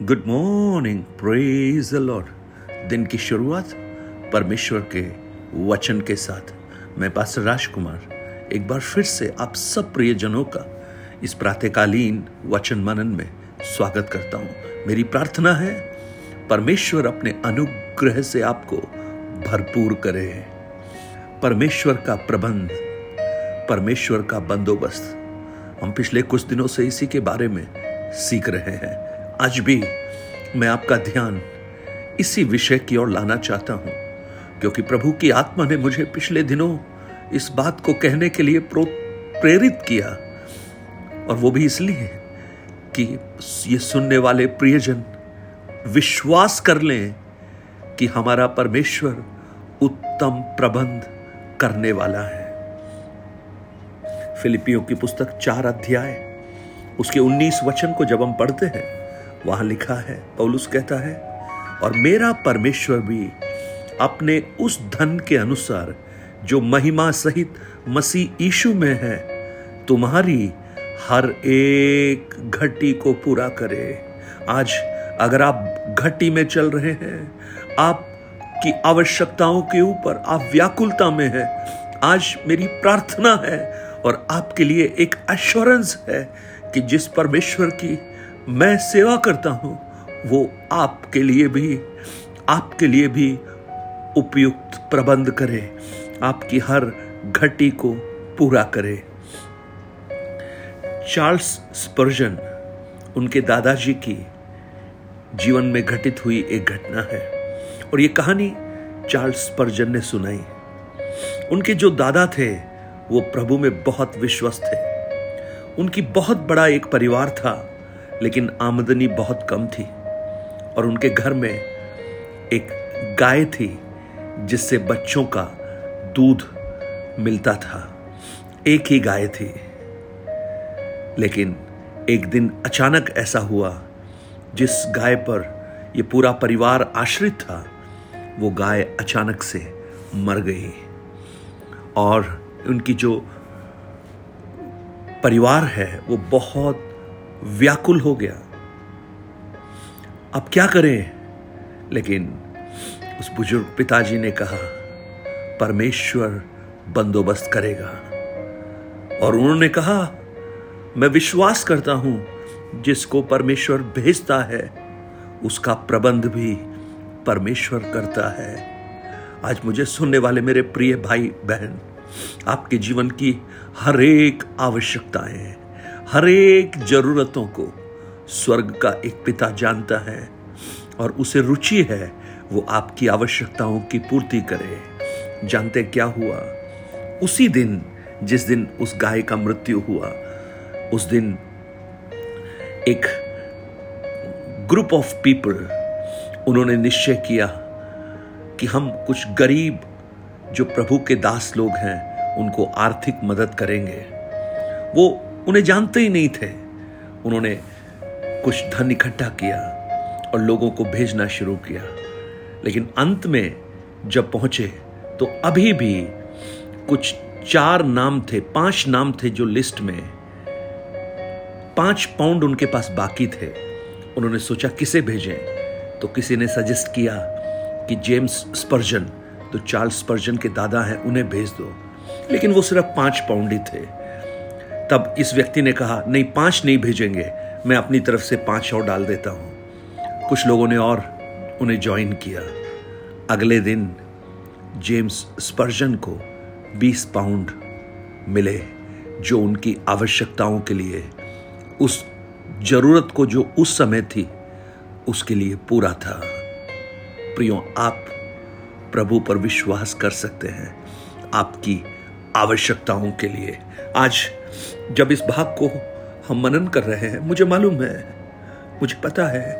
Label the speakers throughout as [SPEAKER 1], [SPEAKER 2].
[SPEAKER 1] Good morning praise the lord दिन की शुरुआत परमेश्वर के वचन के साथ। मैं पास्टर राजकुमार, एक बार फिर से आप सब प्रियजनों का इस प्रातःकालीन वचन मनन में स्वागत करता हूँ। मेरी प्रार्थना है, परमेश्वर अपने अनुग्रह से आपको भरपूर करे। परमेश्वर का प्रबंध, परमेश्वर का बंदोबस्त। हम पिछले कुछ दिनों से इसी के बारे में सीख रहे हैं। आज भी मैं आपका ध्यान इसी विषय की ओर लाना चाहता हूँ, क्योंकि प्रभु की आत्मा ने मुझे पिछले दिनों इस बात को कहने के लिए प्रेरित किया, और वो भी इसलिए कि ये सुनने वाले प्रियजन विश्वास कर लें कि हमारा परमेश्वर उत्तम प्रबंध करने वाला है। फिलिपियों की पुस्तक चार अध्याय, उसके उन्नीस वचन को जब हम पढ़ते हैं वहाँ लिखा है, पौलुस कहता है, और मेरा परमेश्वर भी अपने उस धन के अनुसार, जो महिमा सहित मसीह ईशु में है, तुम्हारी हर एक घटी को पूरा करे। आज अगर आप घटी में चल रहे हैं, आप की आवश्यकताओं के ऊपर आप व्याकुलता में हैं, आज मेरी प्रार्थना है और आपके लिए एक एश्योरेंस है कि जिस परमेश्वर की मैं सेवा करता हूँ, वो आपके लिए भी, आपके लिए भी उपयुक्त प्रबंध करे, आपकी हर घटी को पूरा करे। चार्ल्स स्पर्जन, उनके दादाजी की जीवन में घटित हुई एक घटना है, और ये कहानी चार्ल्स स्पर्जन ने सुनाई। उनके जो दादा थे, वो प्रभु में बहुत विश्वस्त थे। उनकी बहुत बड़ा एक परिवार था लेकिन आमदनी बहुत कम थी और उनके घर में एक गाय थी जिससे बच्चों का दूध मिलता था। एक ही गाय थी। लेकिन एक दिन अचानक ऐसा हुआ, जिस गाय पर यह पूरा परिवार आश्रित था, वो गाय अचानक से मर गई। और उनकी जो परिवार है, वो बहुत व्याकुल हो गया। अब क्या करें? लेकिन उस बुज़ुर्ग पिताजी ने कहा, परमेश्वर बंदोबस्त करेगा। और उन्होंने कहा, मैं विश्वास करता हूँ, जिसको परमेश्वर भेजता है, उसका प्रबंध भी परमेश्वर करता है। आज मुझे सुनने वाले मेरे प्रिय भाई बहन आपके जीवन की हर एक आवश्यकताएँ हर एक जरूरतों को स्वर्ग का एक पिता जानता है और उसे रुचि है वो आपकी आवश्यकताओं की पूर्ति करे। जानते क्या हुआ? उसी दिन, जिस दिन उस गाय का मृत्यु हुआ, उस दिन एक ग्रुप ऑफ़ पीपल उन्होंने निश्चय किया कि हम कुछ गरीब, जो प्रभु के दास लोग हैं, उनको आर्थिक मदद करेंगे। वो उन्हें जानते ही नहीं थे। उन्होंने कुछ धन इकट्ठा किया और लोगों को भेजना शुरू किया। लेकिन अंत में जब पहुँचे तो अभी भी कुछ चार नाम थे, पाँच नाम थे जो लिस्ट में। पाँच पाउंड उनके पास बाकी थे। उन्होंने सोचा, किसे भेजें? तो किसी ने सजेस्ट किया कि जेम्स स्पर्जन। तो चार्ल्स स्पर्जन के दादा हैं, उन्हें भेज दो। लेकिन वो सिर्फ़ पाँच पाउंड ही थे। तब इस व्यक्ति ने कहा, नहीं, पाँच नहीं भेजेंगे। मैं अपनी तरफ़ से पाँच और डाल देता हूँ। कुछ लोगों ने और उन्हें ज्वाइन किया। अगले दिन जेम्स स्पर्जन को 20 पाउंड मिले जो उनकी आवश्यकताओं के लिए, उस ज़रूरत को जो उस समय थी, उसके लिए पूरा था। प्रियो, आप प्रभु पर विश्वास कर सकते हैं आपकी आवश्यकताओं के लिए। आज जब इस भाग को हम मनन कर रहे हैं, मुझे मालूम है, मुझे पता है,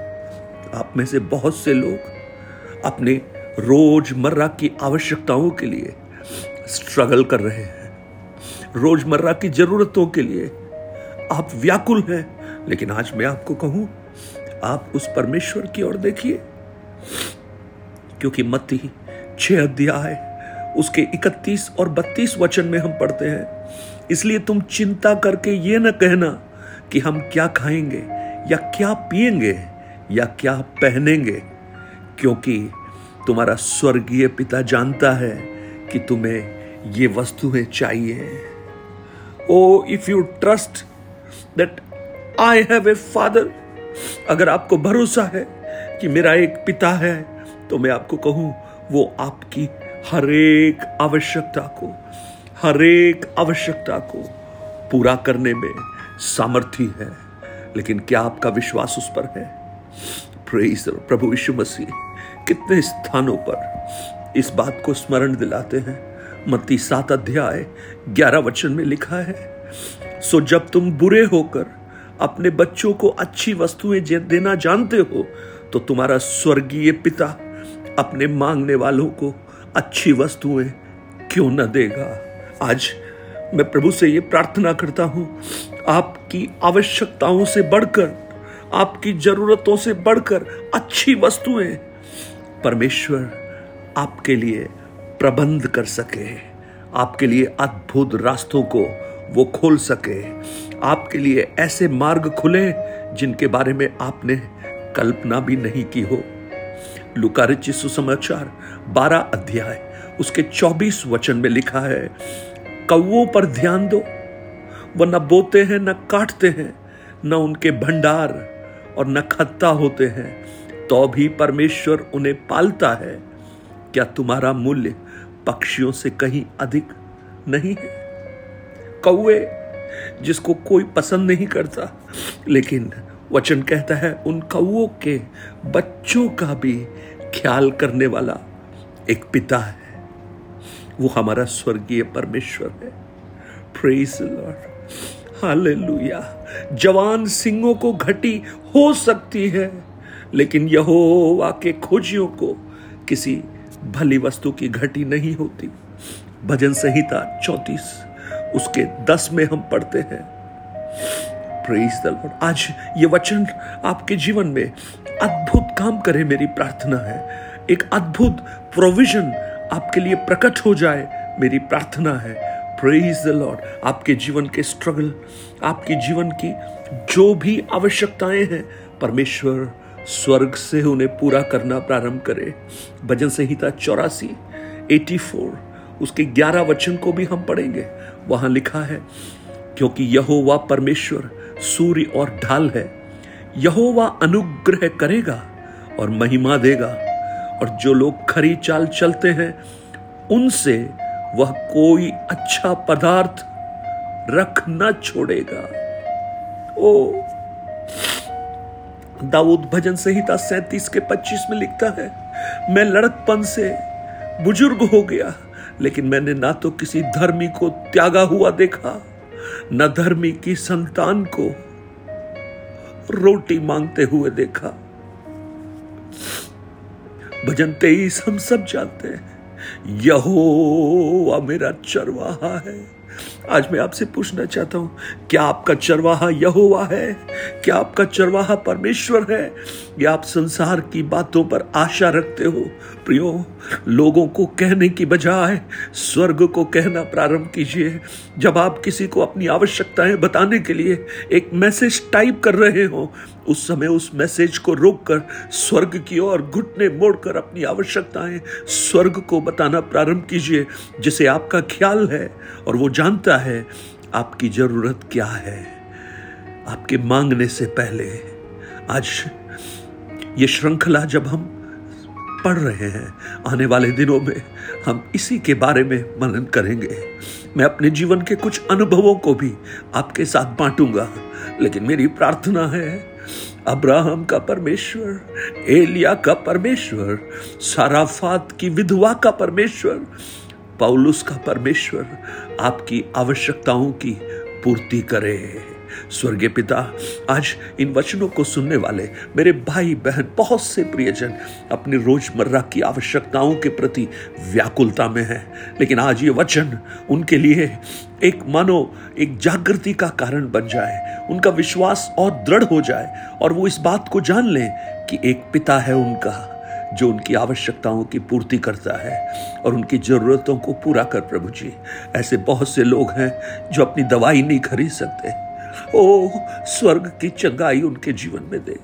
[SPEAKER 1] आप में से बहुत से लोग अपने रोज़मर्रा की आवश्यकताओं के लिए स्ट्रगल कर रहे हैं। रोज़मर्रा की जरूरतों के लिए आप व्याकुल हैं, लेकिन आज मैं आपको कहूँ, आप उस परमेश्वर की ओर देखिए, क्योंकि मत्ती छह अध्याय, उसके 31 और 32 वचन में हम पढ़ते हैं इसलिए तुम चिंता करके ये न कहना कि हम क्या खाएँगे, या क्या पिएँगे या क्या पहनेंगे। क्योंकि तुम्हारा स्वर्गीय पिता जानता है कि तुम्हें ये वस्तुएँ चाहिए। ओ if you trust that I have a father अगर आपको भरोसा है कि मेरा एक पिता है तो मैं आपको कहूँ, वो आपकी हर एक आवश्यकता को हर एक आवश्यकता को पूरा करने में सामर्थ्य है, लेकिन क्या आपका विश्वास उस पर है? प्रभु यीशु मसीह, कितने स्थानों पर इस बात को स्मरण दिलाते हैं? मत्ती सात अध्याय, ग्यारह वचन में लिखा है, सो जब तुम बुरे होकर अपने बच्चों को अच्छी वस्तुएँ देना जानते हो तो तुम्हारा स्वर्गीय पिता अपने मांगने वालों को अच्छी वस्तुएँ क्यों न देगा? आज मैं प्रभु से ये प्रार्थना करता हूँ, आपकी आवश्यकताओं से बढ़कर, आपकी जरूरतों से बढ़कर अच्छी वस्तुएँ परमेश्वर आपके लिए प्रबंध कर सके, आपके लिए अद्भुत रास्तों को वो खोल सके, आपके लिए ऐसे मार्ग खुले जिनके बारे में आपने कल्पना भी नहीं की हो। लुकारिची सुसमाचार, बारह अध्याय, उसके चौबीस वचन में लिखा है कौओं पर ध्यान दो वह न बोते हैं, न काटते हैं, न उनके भंडार और न खत्ता होते हैं। तो भी परमेश्वर उन्हें पालता है। क्या तुम्हारा मूल्य पक्षियों से कहीं अधिक नहीं है? कौए, जिसको कोई पसंद नहीं करता, लेकिन वचन कहता है, उन कौओं के बच्चों का भी ख्याल करने वाला एक पिता है। वो हमारा स्वर्गीय परमेश्वर है। प्रेज लॉर्ड हालेलुया जवान सिंहों को घटी हो सकती है, लेकिन यहोवा के खोजियों को किसी भली वस्तु की घटी नहीं होती। भजन संहिता चौतीस, उसके दस में हम पढ़ते हैं। प्रेज द लॉर्ड आज ये वचन आपके जीवन में अद्भुत काम करे मेरी प्रार्थना है। एक अद्भुत प्रोविज़न आपके लिए प्रकट हो जाए, मेरी प्रार्थना है। प्रेज द लॉर्ड आपके जीवन के स्ट्रगल आपके जीवन की जो भी आवश्यकताएँ हैं, परमेश्वर स्वर्ग से उन्हें पूरा करना प्रारंभ करे। भजन संहिता चौरासी एटी फोर उसके ग्यारह वचन को भी हम पढ़ेंगे। वहाँ लिखा है, क्योंकि यहोवा परमेश्वर सूर्य और ढाल है, यहोवा अनुग्रह करेगा और महिमा देगा। और जो लोग खरी चाल चलते हैं, उनसे वह कोई अच्छा पदार्थ रख न छोड़ेगा। ओ, दाऊद भजन संहिता सैतीस के पच्चीस में लिखता है, मैं लड़कपन से बुज़ुर्ग हो गया, लेकिन मैंने ना तो किसी धर्मी को त्यागा हुआ देखा, न धर्मी की संतान को रोटी मांगते हुए देखा। भजन तेईस हम सब जानते हैं। यहो मेरा चरवाहा है। आज मैं आपसे पूछना चाहता हूँ, क्या आपका चरवाहा यहोवा है? क्या आपका चरवाहा परमेश्वर है? या आप संसार की बातों पर आशा रखते हो? प्रियो, लोगों को कहने की बजाय, स्वर्ग को कहना प्रारंभ कीजिए। जब आप किसी को अपनी आवश्यकताएँ बताने के लिए एक मैसेज टाइप कर रहे हो, उस समय उस मैसेज को रोककर स्वर्ग की ओर घुटने मोड़कर अपनी आवश्यकताएँ स्वर्ग को बताना प्रारंभ कीजिए, जिसे आपका ख्याल है और वो जानता है, आपकी ज़रूरत क्या है? आपके मांगने से पहले, आज ये श्रृंखला जब हम पढ़ रहे हैं, आने वाले दिनों में हम इसी के बारे में मनन करेंगे। मैं अपने जीवन के कुछ अनुभवों को भी आपके साथ बांटूँगा, लेकिन मेरी प्रार्थना है, अब्राहम का परमेश्वर, एलिया का परमेश्वर, साराफात की विधवा का परमेश्वर पौलुस का परमेश्वर आपकी आवश्यकताओं की पूर्ति करे। स्वर्गीय पिता, आज इन वचनों को सुनने वाले मेरे भाई, बहन, बहुत से प्रियजन अपनी रोज़मर्रा की आवश्यकताओं के प्रति व्याकुलता में हैं। लेकिन आज ये वचन उनके लिए एक मानो एक जागृति का कारण बन जाए। उनका विश्वास और दृढ़ हो जाए और वो इस बात को जान लें कि एक पिता है उनका। जो उनकी आवश्यकताओं की पूर्ति करता है और उनकी जरूरतों को पूरा कर, प्रभु जी। ऐसे बहुत से लोग हैं जो अपनी दवाई नहीं खरीद सकते। ओ स्वर्ग की चंगाई उनके जीवन में दे।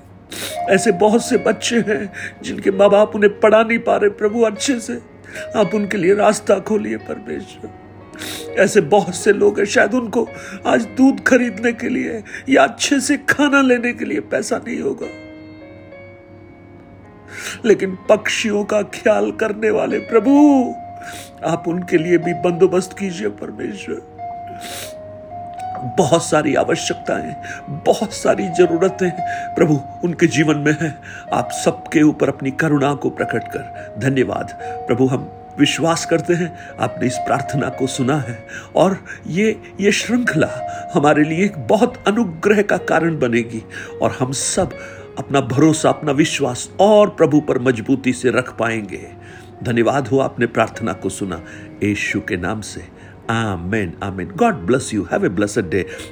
[SPEAKER 1] ऐसे बहुत से बच्चे हैं जिनके माँ बाप उन्हें पढ़ा नहीं पा रहे, प्रभु, अच्छे से। आप उनके लिए रास्ता खोलिए, परमेश्वर। ऐसे बहुत से लोग हैं शायद उनको आज दूध खरीदने के लिए या अच्छे से खाना लेने के लिए पैसा नहीं होगा। लेकिन पक्षियों का ख्याल करने वाले प्रभु, आप उनके लिए भी बंदोबस्त कीजिए परमेश्वर। बहुत सारी आवश्यकताएँ, बहुत सारी जरूरतें प्रभु उनके जीवन में है। आप सबके ऊपर अपनी करुणा को प्रकट कर। धन्यवाद। प्रभु, हम विश्वास करते हैं, आपने इस प्रार्थना को सुना है। और ये ये श्रृंखला हमारे लिए एक बहुत अनुग्रह का कारण बनेगी। और हम सब अपना भरोसा, अपना विश्वास और प्रभु पर मजबूती से रख पाएँगे। धन्यवाद हो आपने प्रार्थना को सुना। यीशु के नाम से।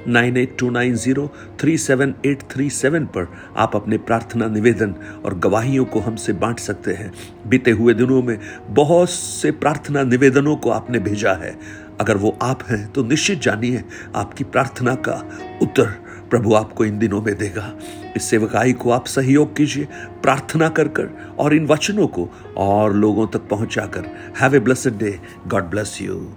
[SPEAKER 1] Nine eight two nine zero three seven eight three seven पर आप अपने प्रार्थना, निवेदन और गवाहियों को हमसे बांट सकते हैं। बीते हुए दिनों में बहुत से प्रार्थना, निवेदनों को आपने भेजा है। अगर वो आप हैं तो निश्चित जानिए, आपकी प्रार्थना का उत्तर प्रभु आपको इन दिनों में देगा। इस सेवकाई को आप सहयोग कीजिए, प्रार्थना कर कर और इन वचनों को और लोगों तक पहुंचाकर। Have a blessed day God bless you